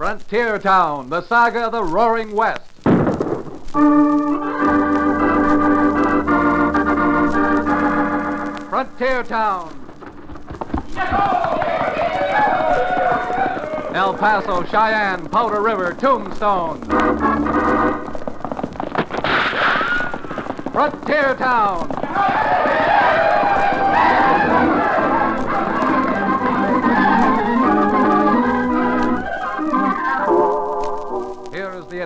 Frontier Town, the saga of the Roaring West. Frontier Town. El Paso, Cheyenne, Powder River, Tombstone. Frontier Town.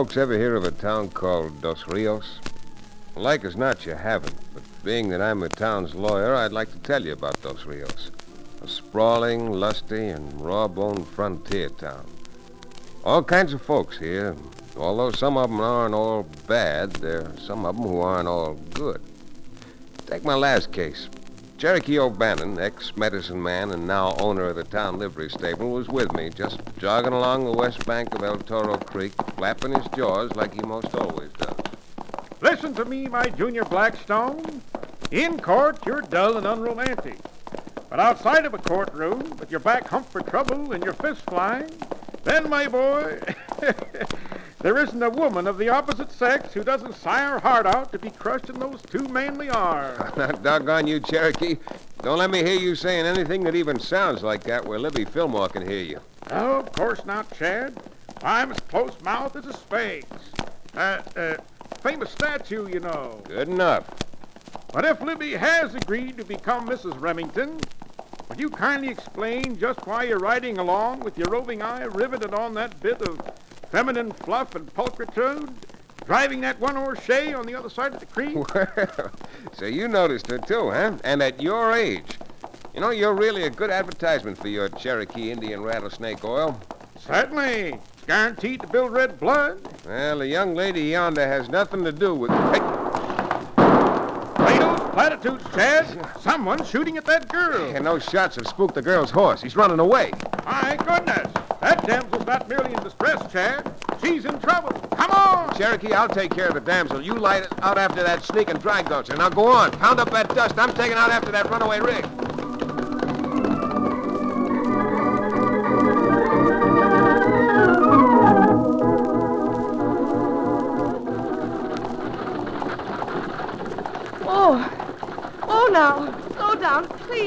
Folks ever hear of a town called Dos Rios? Like as not, you haven't. But being that I'm the town's lawyer, I'd like to tell you about Dos Rios. A sprawling, lusty, and raw-boned frontier town. All kinds of folks here. Although some of them aren't all bad, there are some of them who aren't all good. Take my last case. Cherokee O'Bannon, ex-medicine man and now owner of the town livery stable, was with me, just jogging along the west bank of El Toro Creek, flapping his jaws like he most always does. Listen to me, my junior Blackstone. In court, you're dull and unromantic. But outside of a courtroom, with your back humped for trouble and your fists flying, then, my boy, there isn't a woman of the opposite sex who doesn't sigh her heart out to be crushed in those two manly arms. Now, doggone you, Cherokee. Don't let me hear you saying anything that even sounds like that where Libby Fillmore can hear you. No, of course not, Chad. I'm as close-mouthed as a sphinx. Uh, uh, famous statue, you know. Good enough. But if Libby has agreed to become Mrs. Remington, would you kindly explain just why you're riding along with your roving eye riveted on that bit of feminine fluff and pulchritude, driving that one-horse shay on the other side of the creek? Well, so you noticed her too, huh? And at your age. You know, you're really a good advertisement for your Cherokee Indian rattlesnake oil. Certainly. It's guaranteed to build red blood. Well, the young lady yonder has nothing to do with. Hey, Plato's platitudes, Chad. Someone's shooting at that girl. and those shots have spooked the girl's horse. He's running away. My goodness. Damsel's not merely in distress, Chad. She's in trouble. Come on. Cherokee, I'll take care of the damsel. You light out after that sneaking drag gulcher. Now go on. Pound up that dust. I'm taking out after that runaway rig.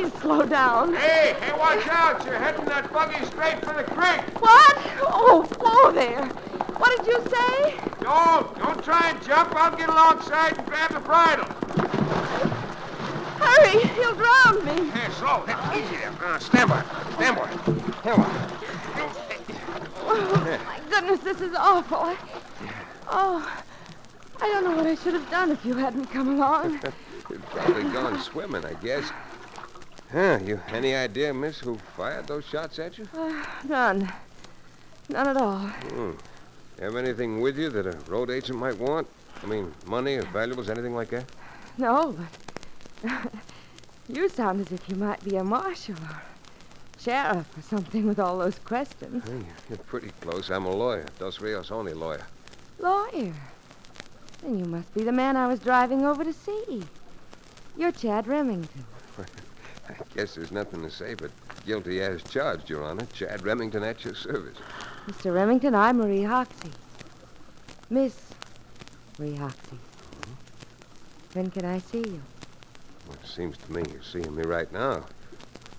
Please slow down. Hey, hey, watch out. You're heading that buggy straight for the creek. What? Oh, whoa there. What did you say? Don't, don't try and jump. I'll get alongside and grab the bridle. Hurry, he'll drown me. Hey, slow. Hey, easy there. Uh, stand by. Stand by. Here we Oh, my goodness, this is awful. I, oh, I don't know what I should have done if you hadn't come along. You'd probably gone swimming, I guess. Huh, you any idea, miss, who fired those shots at you? Uh, none. None at all. Have anything with you that a road agent might want? I mean, money or valuables, anything like that? No, but you sound as if you might be a marshal or sheriff or something with all those questions. Hey, you're pretty close. I'm a lawyer. Dos Rios' only lawyer. Lawyer. Then you must be the man I was driving over to see. You're Chad Remington. I guess there's nothing to say but guilty as charged, Your Honor. Chad Remington at your service. Mr. Remington, I'm Marie Hoxie. Miss Marie Hoxie. When can I see you? Well, it seems to me you're seeing me right now.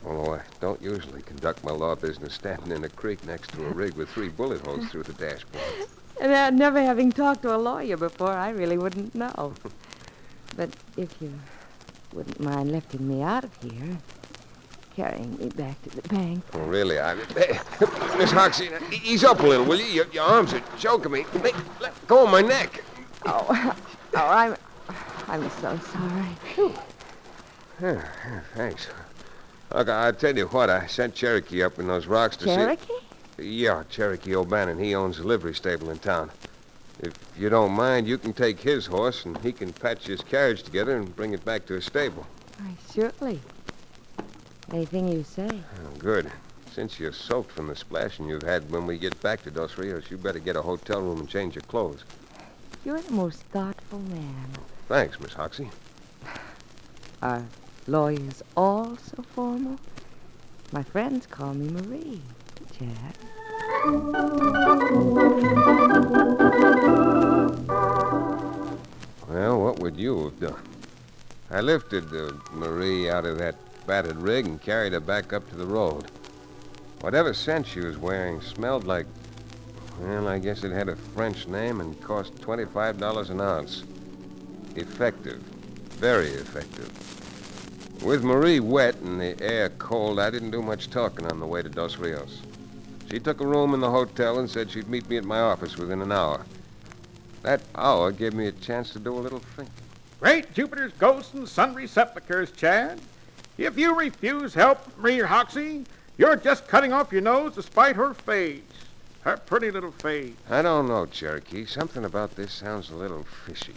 Although I don't usually conduct my law business standing in a creek next to a rig with three bullet holes through the dashboard. And uh, never having talked to a lawyer before, I really wouldn't know. but if you wouldn't mind lifting me out of here, carrying me back to the bank. Well, really, I... Hey, Miss Hoxie, ease up a little, will you? Your, your arms are choking me. Hey, let go of my neck. Oh, oh, I'm, I'm so sorry. Yeah, yeah, thanks. Look, I tell you what, I sent Cherokee up in those rocks to Cherokee? see... Cherokee? Yeah, Cherokee O'Bannon. He owns a livery stable in town. If you don't mind, you can take his horse, and he can patch his carriage together and bring it back to his stable. Why, surely. Anything you say. Oh, good. Since you're soaked from the splashing you've had when we get back to Dos Rios, you better get a hotel room and change your clothes. You're the most thoughtful man. Thanks, Miss Hoxie. Are lawyers all so formal? My friends call me Marie, Chad. Well, what would you have done? I lifted uh, Marie out of that battered rig and carried her back up to the road. Whatever scent she was wearing smelled like. Well, I guess it had a French name and cost $25 an ounce. Effective. Very effective. With Marie wet and the air cold, I didn't do much talking on the way to Dos Rios. She took a room in the hotel and said she'd meet me at my office within an hour. That hour gave me a chance to do a little thinking. Great Jupiter's ghosts and sundry sepulchres, Chad. If you refuse help, Marie Hoxie, you're just cutting off your nose to spite her face. Her pretty little face. I don't know, Cherokee. Something about this sounds a little fishy.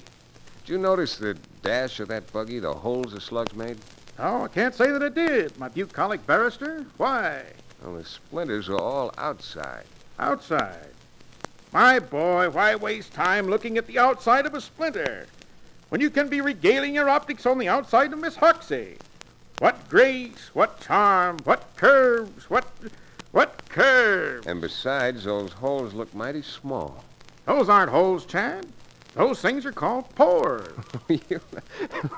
Did you notice the dash of that buggy, the holes the slugs made? Oh, I can't say that I did, my bucolic barrister. Why? Well, the splinters are all outside. Outside. My boy, why waste time looking at the outside of a splinter when you can be regaling your optics on the outside of Miss Hoxie? What grace, what charm, what curves, what what curves. And besides, those holes look mighty small. Those aren't holes, Chad. Those things are called pores. You-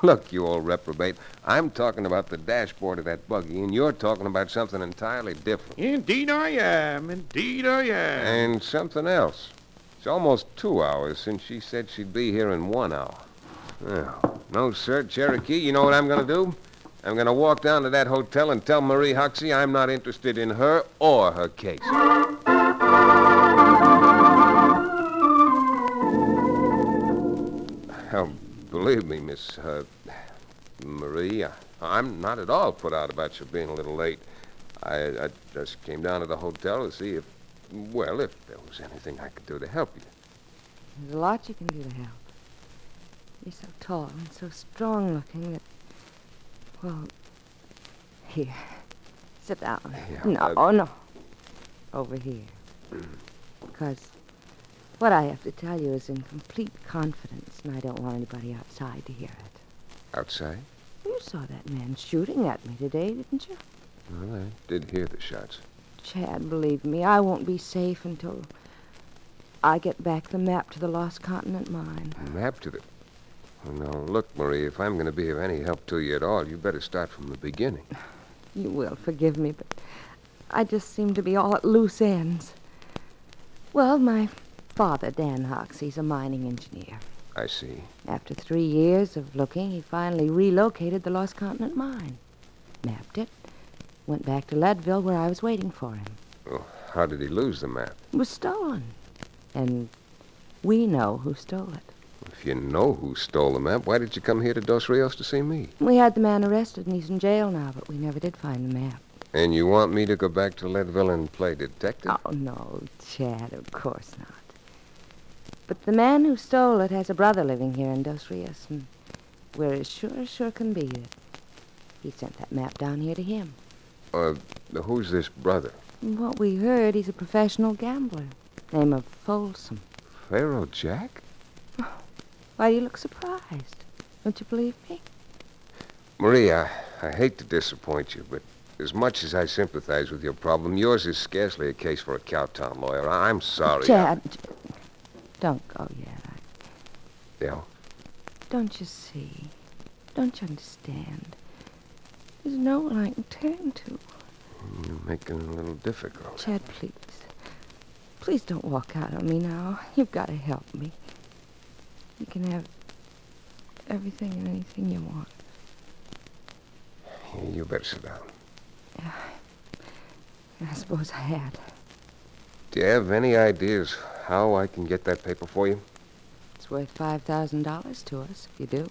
look, you old reprobate. I'm talking about the dashboard of that buggy, and you're talking about something entirely different. Indeed I am. Indeed I am. And something else. It's almost two hours since she said she'd be here in one hour. Well, no, sir, Cherokee. You know what I'm going to do? I'm going to walk down to that hotel and tell Marie Hoxie I'm not interested in her or her case. Believe me, Miss uh, Marie, I- I'm not at all put out about you being a little late. I, I just came down to the hotel to see if, well, if there was anything I could do to help you. There's a lot you can do to help. You're so tall and so strong looking that. Well, here. Sit down. Yeah, no, uh, no. Over here. Because what I have to tell you is in complete confidence, and I don't want anybody outside to hear it. Outside? You saw that man shooting at me today, didn't you? Well, I did hear the shots. Chad, believe me, I won't be safe until I get back the map to the Lost Continent mine. Map to the. Oh, no, look, Marie, if I'm going to be of any help to you at all, you better start from the beginning. You will forgive me, but I just seem to be all at loose ends. Well, my father, Dan Hoxie's a mining engineer. I see. After three years of looking, he finally relocated the Lost Continent mine. Mapped it. Went back to Leadville where I was waiting for him. Oh, how did he lose the map? It was stolen. And we know who stole it. If you know who stole the map, why did you come here to Dos Rios to see me? We had the man arrested and he's in jail now, but we never did find the map. And you want me to go back to Leadville and play detective? Oh, no, Chad, of course not. But the man who stole it has a brother living here in Dos Rios, and we're as sure as sure can be that he sent that map down here to him. Uh, who's this brother? From what we heard, he's a professional gambler, name of Folsom. Pharaoh Jack? Why do you look surprised? Don't you believe me? Maria, I hate to disappoint you, but as much as I sympathize with your problem, yours is scarcely a case for a cowtown lawyer. I- I'm sorry. I- Chad, Ch- don't go yet. I, Yeah? don't you see? Don't you understand? There's no one I can turn to. You're making it a little difficult. Chad, please. Please don't walk out on me now. You've got to help me. You can have everything and anything you want. You better sit down. I suppose I had. Do you have any ideas how I can get that paper for you? It's worth $5,000 to us, if you do.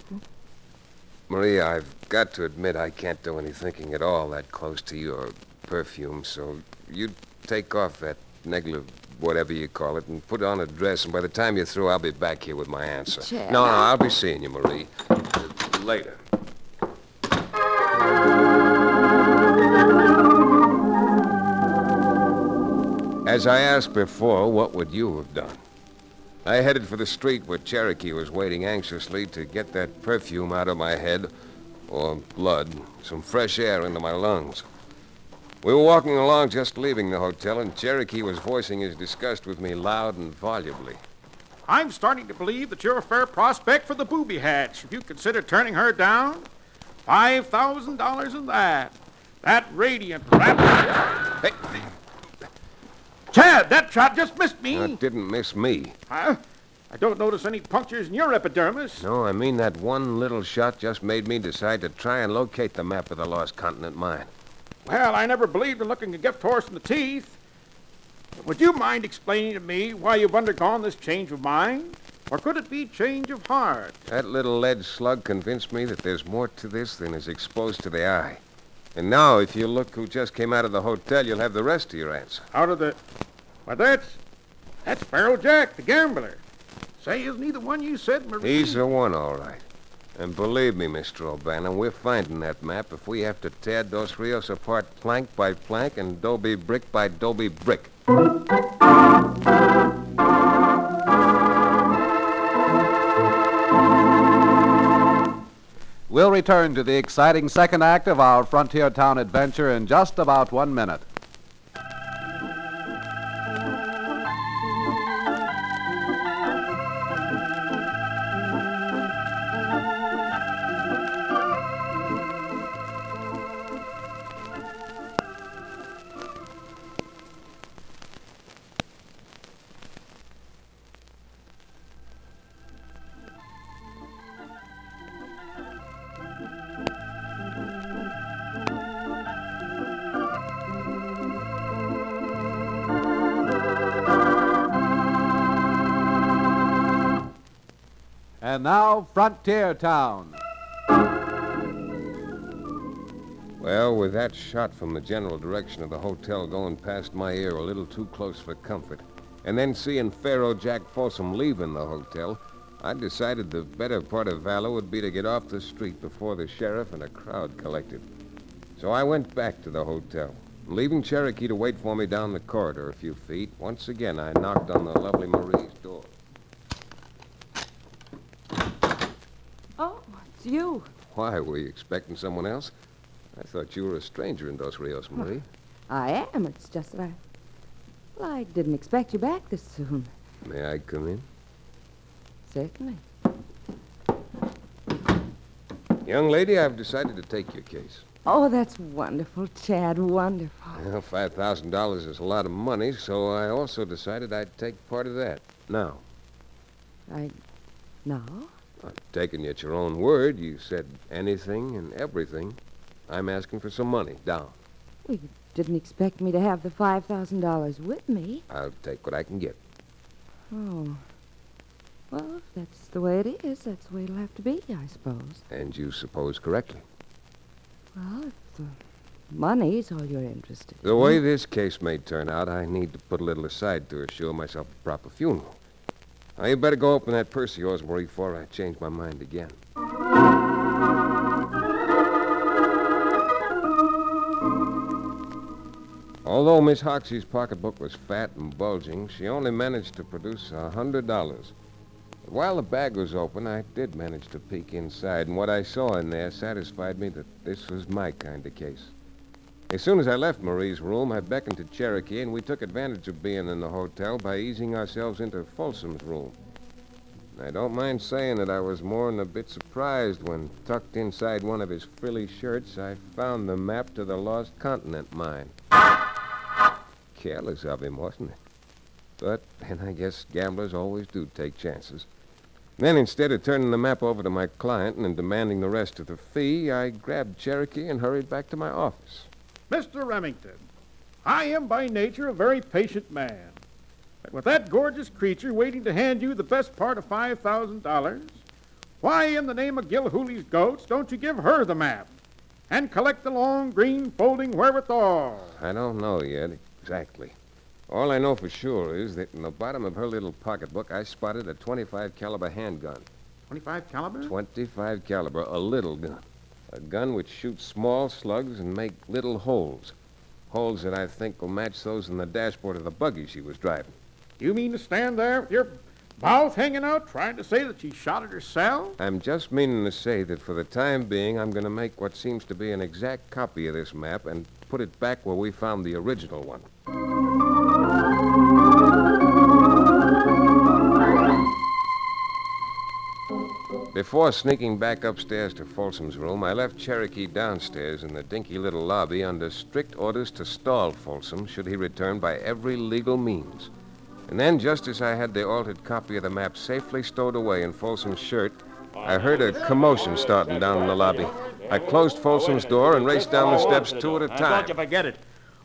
Maria, I've got to admit I can't do any thinking at all that close to your perfume, so you take off that negative, whatever you call it, and put on a dress, and by the time you're through, I'll be back here with my answer. Chad, no, no, I'll be seeing you, Marie. Uh, Later. As I asked before, what would you have done? I headed for the street where Cherokee was waiting anxiously to get that perfume out of my head, or blood, some fresh air into my lungs. We were walking along just leaving the hotel, and Cherokee was voicing his disgust with me loud and volubly. I'm starting to believe that you're a fair prospect for the booby hatch if you consider turning her down. Five thousand dollars in that. That radiant rap. Hey, Chad, that shot just missed me. that didn't miss me. Huh? I don't notice any punctures in your epidermis. No, I mean that one little shot just made me decide to try and locate the map of the lost continent mine. Well, I never believed in looking a gift horse in the teeth. But would you mind explaining to me why you've undergone this change of mind? Or could it be change of heart? That little lead slug convinced me that there's more to this than is exposed to the eye. And now, if you look who just came out of the hotel, you'll have the rest of your answer. Out of the. Why, that's. That's Pharaoh Jack, the gambler. Say, isn't he the one you said, Marie? He's the one, all right. And believe me, Mr. O'Bannon, we're finding that map if we have to tear Dos Rios apart plank by plank and Dobie brick by Dobie brick. We'll return to the exciting second act of our frontier town adventure in just about one minute. And now, Frontier Town. Well, with that shot from the general direction of the hotel going past my ear a little too close for comfort, and then seeing Pharaoh Jack Folsom leaving the hotel, I decided the better part of valor would be to get off the street before the sheriff and a crowd collected. So I went back to the hotel. Leaving Cherokee to wait for me down the corridor a few feet, once again I knocked on the lovely Marie's door. Oh, it's you. Why, were you expecting someone else? I thought you were a stranger in Dos Rios, Marie. I am. It's just that I. Well, I didn't expect you back this soon. May I come in? Certainly. Young lady, I've decided to take your case. Oh, that's wonderful, Chad. Wonderful. Well, $5,000 is a lot of money, so I also decided I'd take part of that. Now, I. No? Taking you at your own word. You said anything and everything. I'm asking for some money down. Well, you didn't expect me to have the $5,000 with me. I'll take what I can get. Oh. Well, if that's the way it is, that's the way it'll have to be, I suppose. And you suppose correctly. Well, if the money's all you're interested The way this case may turn out, I need to put a little aside to assure myself a proper funeral. Now, you better go open that purse of yours, Marie, before I change my mind again. Although Miss Hoxie's pocketbook was fat and bulging, she only managed to produce a hundred dollars. While the bag was open, I did manage to peek inside, and what I saw in there satisfied me that this was my kind of case. As soon as I left Marie's room, I beckoned to Cherokee, and we took advantage of being in the hotel by easing ourselves into Folsom's room. I don't mind saying that I was more than a bit surprised when, tucked inside one of his frilly shirts, I found the map to the Lost Continent mine. Careless of him, wasn't it? But then I guess gamblers always do take chances. Then, instead of turning the map over to my client and demanding the rest of the fee, I grabbed Cherokee and hurried back to my office. Mr. Remington, I am by nature a very patient man. But with that gorgeous creature waiting to hand you the best part of $5,000, why in the name of Gilhooly's goats don't you give her the map and collect the long green folding wherewithal? I don't know yet exactly. All I know for sure is that in the bottom of her little pocketbook, I spotted a 25 caliber handgun. 25 caliber? 25 caliber, a little gun. A gun which shoots small slugs and make little holes. Holes that I think will match those in the dashboard of the buggy she was driving. You mean to stand there with your mouth hanging out trying to say that she shot at herself? I'm just meaning to say that for the time being, I'm going to make what seems to be an exact copy of this map and put it back where we found the original one. Before sneaking back upstairs to Folsom's room, I left Cherokee downstairs in the dinky little lobby under strict orders to stall Folsom should he return by every legal means. And then, just as I had the altered copy of the map safely stowed away in Folsom's shirt, I heard a commotion starting down in the lobby. I closed Folsom's door and raced down the steps two at a time. Don't you forget it.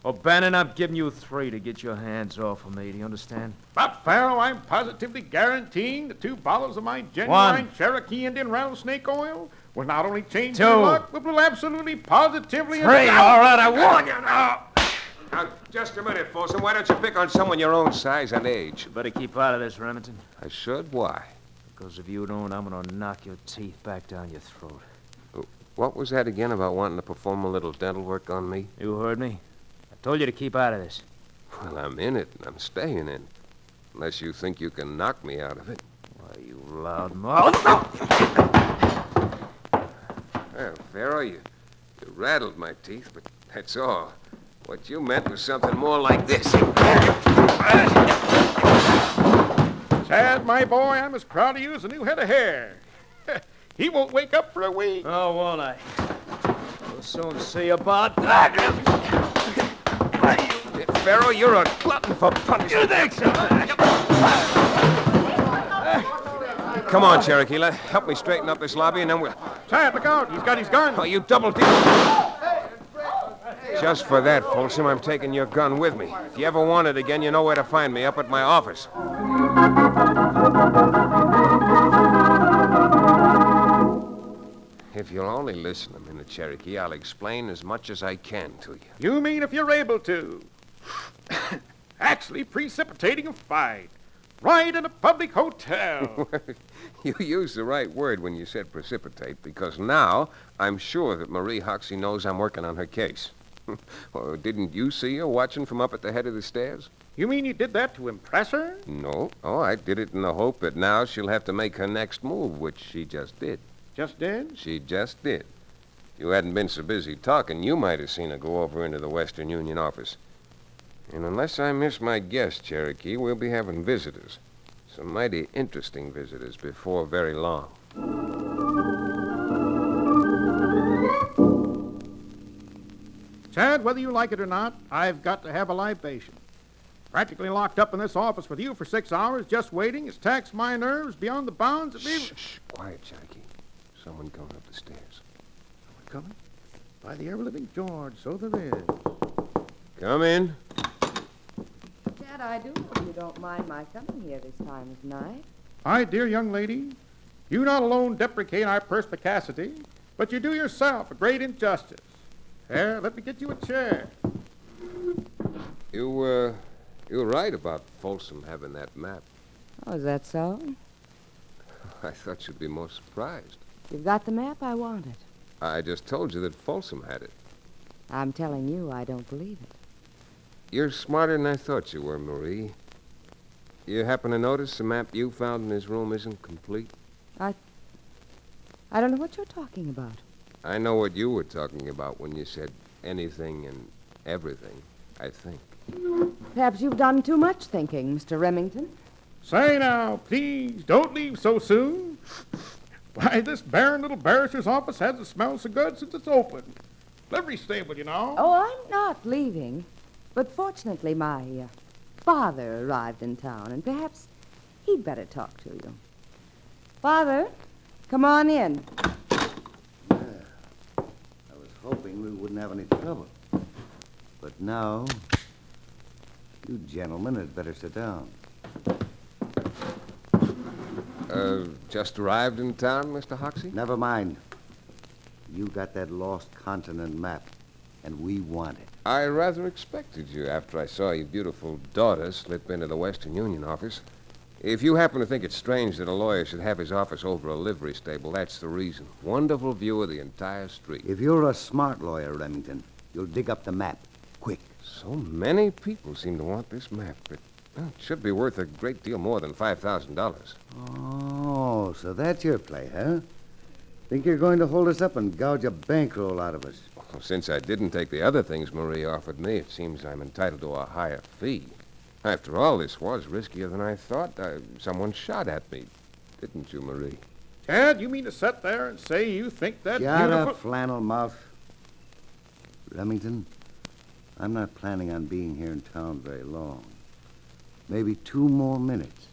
Oh, O'Bannon, I'm giving you three to get your hands off of me. Do you understand? But, Pharaoh, I'm positively guaranteeing the two bottles of my genuine One. Cherokee Indian rattlesnake oil will not only change Two. your luck, but will absolutely positively... Three, all right, I warn you now. Now, just a minute, Folsom. Why don't you pick on someone your own size and age? You better keep out of this, Remington. I should. Why? Because if you don't, I'm gonna knock your teeth back down your throat. What was that again about wanting to perform a little dental work on me? You heard me? I told you to keep out of this. Well, I'm in it, and I'm staying in. Unless you think you can knock me out of it. Why, you loud mouth. Oh, well, Pharaoh, you, you rattled my teeth, but that's all. What you meant was something more like this. Chad, my boy, I'm as proud of you as a new head of hair. he won't wake up for a week. Oh, won't I? We'll soon see about that. Pharaoh, you're a glutton for punishment. You think so? Come on, Cherokee. Let, help me straighten up this lobby, and then we'll... Chad, look out. He's got his gun. Oh, you double deal. Just for that, Folsom, I'm taking your gun with me. If you ever want it again, you know where to find me, up at my office. If you'll only listen a minute, Cherokee, I'll explain as much as I can to you. You mean if you're able to? Actually precipitating a fight. Right in a public hotel. you used the right word when you said precipitate, because now I'm sure that Marie Hoxie knows I'm working on her case. well, didn't you see her watching from up at the head of the stairs? you mean you did that to impress her? No. Oh, I did it in the hope that now she'll have to make her next move, which she just did. Just did? She just did. If you hadn't been so busy talking, you might have seen her go over into the Western Union office. And unless I miss my guess, Cherokee, we'll be having visitors. Some mighty interesting visitors before very long. Chad, whether you like it or not, I've got to have a libation. Practically locked up in this office with you for six hours, just waiting, has taxed my nerves beyond the bounds of even... Shh, shh, quiet, Cherokee. Someone coming up the stairs. Coming? By the ever-living George, so there is. Come in. Chad, I do hope you don't mind my coming here this time of night. My dear young lady, you not alone deprecate our perspicacity, but you do yourself a great injustice. Here, let me get you a chair. You, uh, you're right about Folsom having that map. Oh, is that so? I thought you'd be more surprised. You've got the map I wanted. I just told you that Folsom had it. I'm telling you, I don't believe it. You're smarter than I thought you were, Marie. You happen to notice the map you found in his room isn't complete? I I don't know what you're talking about. I know what you were talking about when you said anything and everything, I think. Perhaps you've done too much thinking, Mr. Remington. Say now, please, don't leave so soon. Why, this barren little barrister's office hasn't smelled so good since it's opened. Livery stable, you know. Oh, I'm not leaving. But fortunately, my uh, father arrived in town, and perhaps he'd better talk to you. Father, come on in. Yeah. I was hoping we wouldn't have any trouble. But now, you gentlemen had better sit down. Uh, just arrived in town, Mr. Hoxie? Never mind. You got that lost continent map, and we want it. I rather expected you after I saw your beautiful daughter slip into the Western Union office. If you happen to think it's strange that a lawyer should have his office over a livery stable, that's the reason. Wonderful view of the entire street. If you're a smart lawyer, Remington, you'll dig up the map. Quick. So many people seem to want this map. It, well, it should be worth a great deal more than $5,000. Oh, so that's your play, huh? Think you're going to hold us up and gouge a bankroll out of us? Well, since I didn't take the other things Marie offered me, it seems I'm entitled to a higher fee. After all, this was riskier than I thought. I, someone shot at me, didn't you, Marie? Chad, you mean to sit there and say you think that Shut beautiful... up, flannel mouth. Remington, I'm not planning on being here in town very long. Maybe two more minutes.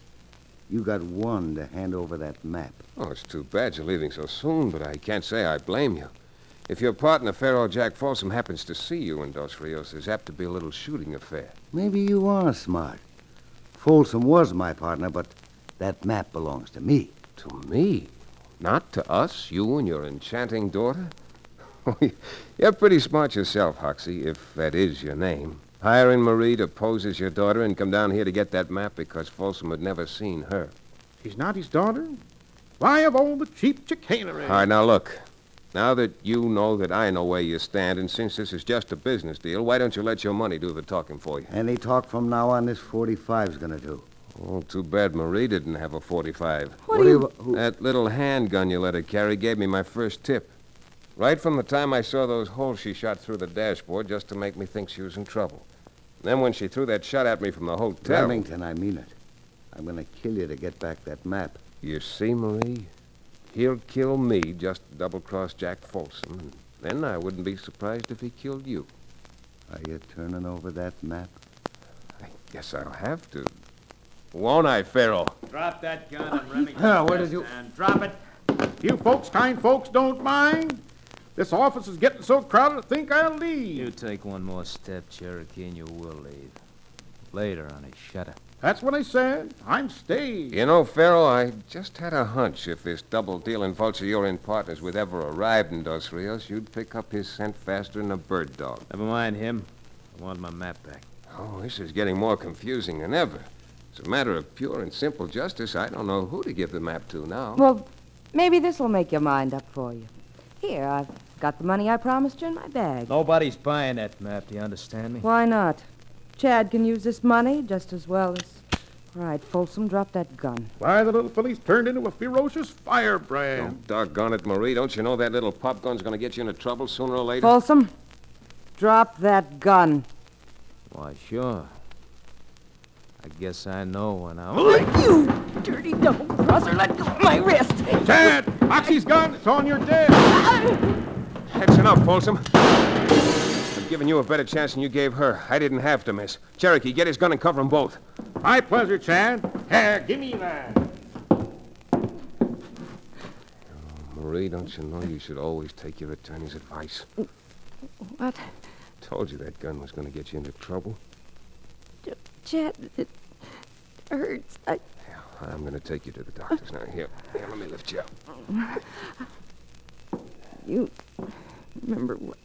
You got one to hand over that map. Oh, it's too bad you're leaving so soon, but I can't say I blame you. If your partner, Pharaoh Jack Folsom, happens to see you in Dos Rios, there's apt to be a little shooting affair. Maybe you are smart. Folsom was my partner, but that map belongs to me. To me? Not to us? You and your enchanting daughter? Oh, you're pretty smart yourself, Hoxie, if that is your name. Hiring Marie to pose as your daughter and come down here to get that map because Folsom had never seen her. She's not his daughter? Why, of all the cheap chicanery. All right, now look. Now that you know that I know where you stand, and since this is just a business deal, why don't you let your money do the talking for you? Any talk from now on, this 45's gonna do. Oh, too bad Marie didn't have a 45. What do you... who- That little handgun you let her carry gave me my first tip. Right from the time I saw those holes she shot through the dashboard just to make me think she was in trouble. Then when she threw that shot at me from the hotel. Remington, I mean it. I'm gonna kill you to get back that map. You see, Marie? He'll kill me just to double cross Jack Folsom. And then I wouldn't be surprised if he killed you. Are you turning over that map? I guess I'll have to. Won't I, Pharaoh? Drop that gun and Remington. Ah, where did you- And drop it. You folks, kind folks, don't mind. This office is getting so crowded, I think I'll leave. You take one more step, Cherokee, and you will leave. Later, honey. Shut up. That's what I said. I'm staying. You know, Pharaoh, I just had a hunch if this double dealing vulture you're in partners with ever arrived in Dos Rios, you'd pick up his scent faster than a bird dog. Never mind him. I want my map back. Oh, this is getting more confusing than ever. It's a matter of pure and simple justice. I don't know who to give the map to now. Well, maybe this will make your mind up for you. Here, I've got the money I promised you in my bag. Nobody's buying that map. Do you understand me? Why not? Chad can use this money just as well as... All right, Folsom, drop that gun. Why, the little police turned into a ferocious firebrand. Oh, doggone it, Marie. Don't you know that little pop gun's going to get you into trouble sooner or later? Folsom, drop that gun. Why, sure. I guess I know when I. You dirty double-crosser, let go of my wrist. Chad, Hoxie's gun. It's on your desk. Uh-uh. That's enough, Folsom. I've given you a better chance than you gave her. I didn't have to miss. Cherokee, get his gun and cover them both. My pleasure, Chad. Here, give me that. Marie, don't you know you should always take your attorney's advice? What? Told you that gun was going to get you into trouble. Chad, it hurts. I... I'm going to take you to the doctor's now. Here, here, let me lift you up. You remember what,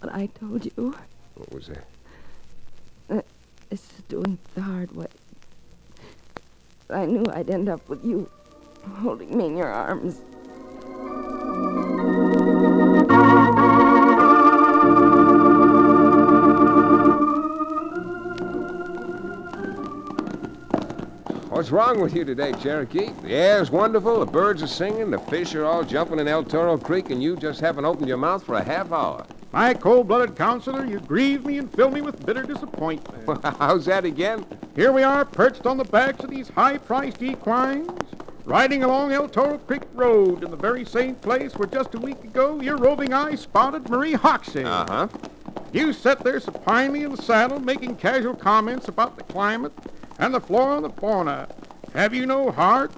what I told you? What was that? This is doing the hard way. I knew I'd end up with you holding me in your arms. What's wrong with you today, Cherokee? The air's wonderful, the birds are singing, the fish are all jumping in El Toro Creek, and you just haven't opened your mouth for a half hour. My cold-blooded counselor, you grieve me and fill me with bitter disappointment. How's that again? Here we are perched on the backs of these high-priced equines, riding along El Toro Creek Road in the very same place where just a week ago your roving eye spotted Marie Hoxie. Uh-huh. You sat there supinely in the saddle making casual comments about the climate and the flora and the fauna. Have you no heart?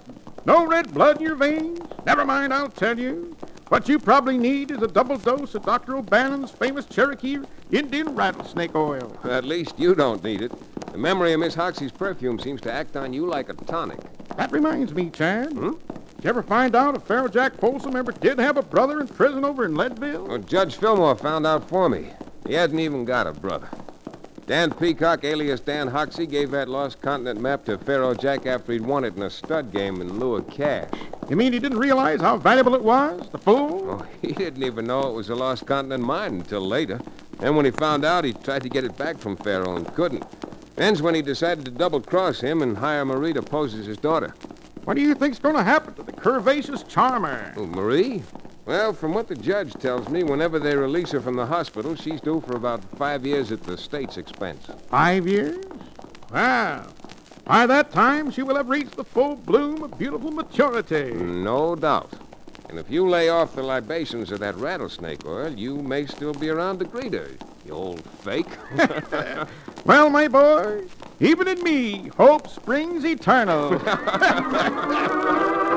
No red blood in your veins? Never mind, I'll tell you. What you probably need is a double dose of Dr. O'Bannon's famous Cherokee Indian rattlesnake oil. At least you don't need it. The memory of Miss Hoxie's perfume seems to act on you like a tonic. That reminds me, Chad. Hmm? Did you ever find out if Pharaoh Jack Folsom ever did have a brother in prison over in Leadville? Well, Judge Fillmore found out for me. He hasn't even got a brother. Dan Peacock, alias Dan Hoxie, gave that lost continent map to Pharaoh Jack after he'd won it in a stud game in lieu of cash. You mean he didn't realize how valuable it was? The fool? Oh, he didn't even know it was a lost continent mine until later. Then when he found out, he tried to get it back from Pharaoh and couldn't. Then's when he decided to double-cross him and hire Marie to pose as his daughter. What do you think's going to happen to the curvaceous charmer? Oh, Marie? Well, from what the judge tells me, whenever they release her from the hospital, she's due for about five years at the state's expense. Five years? Well, by that time she will have reached the full bloom of beautiful maturity. No doubt. And if you lay off the libations of that rattlesnake oil, you may still be around to greet her, you old fake. Well, my boy, even in me, hope springs eternal.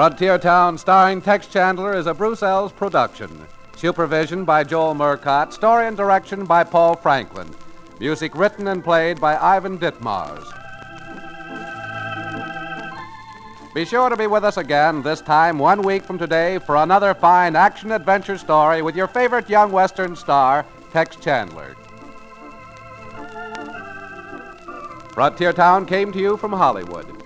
Frontier Town, starring Tex Chandler, is a Bruce Eells production. Supervision by Joel Murcott. Story and direction by Paul Franklin. Music written and played by Ivan Ditmars. Be sure to be with us again, this time one week from today, for another fine action adventure story with your favorite young Western star, Tex Chandler. Frontier Town came to you from Hollywood.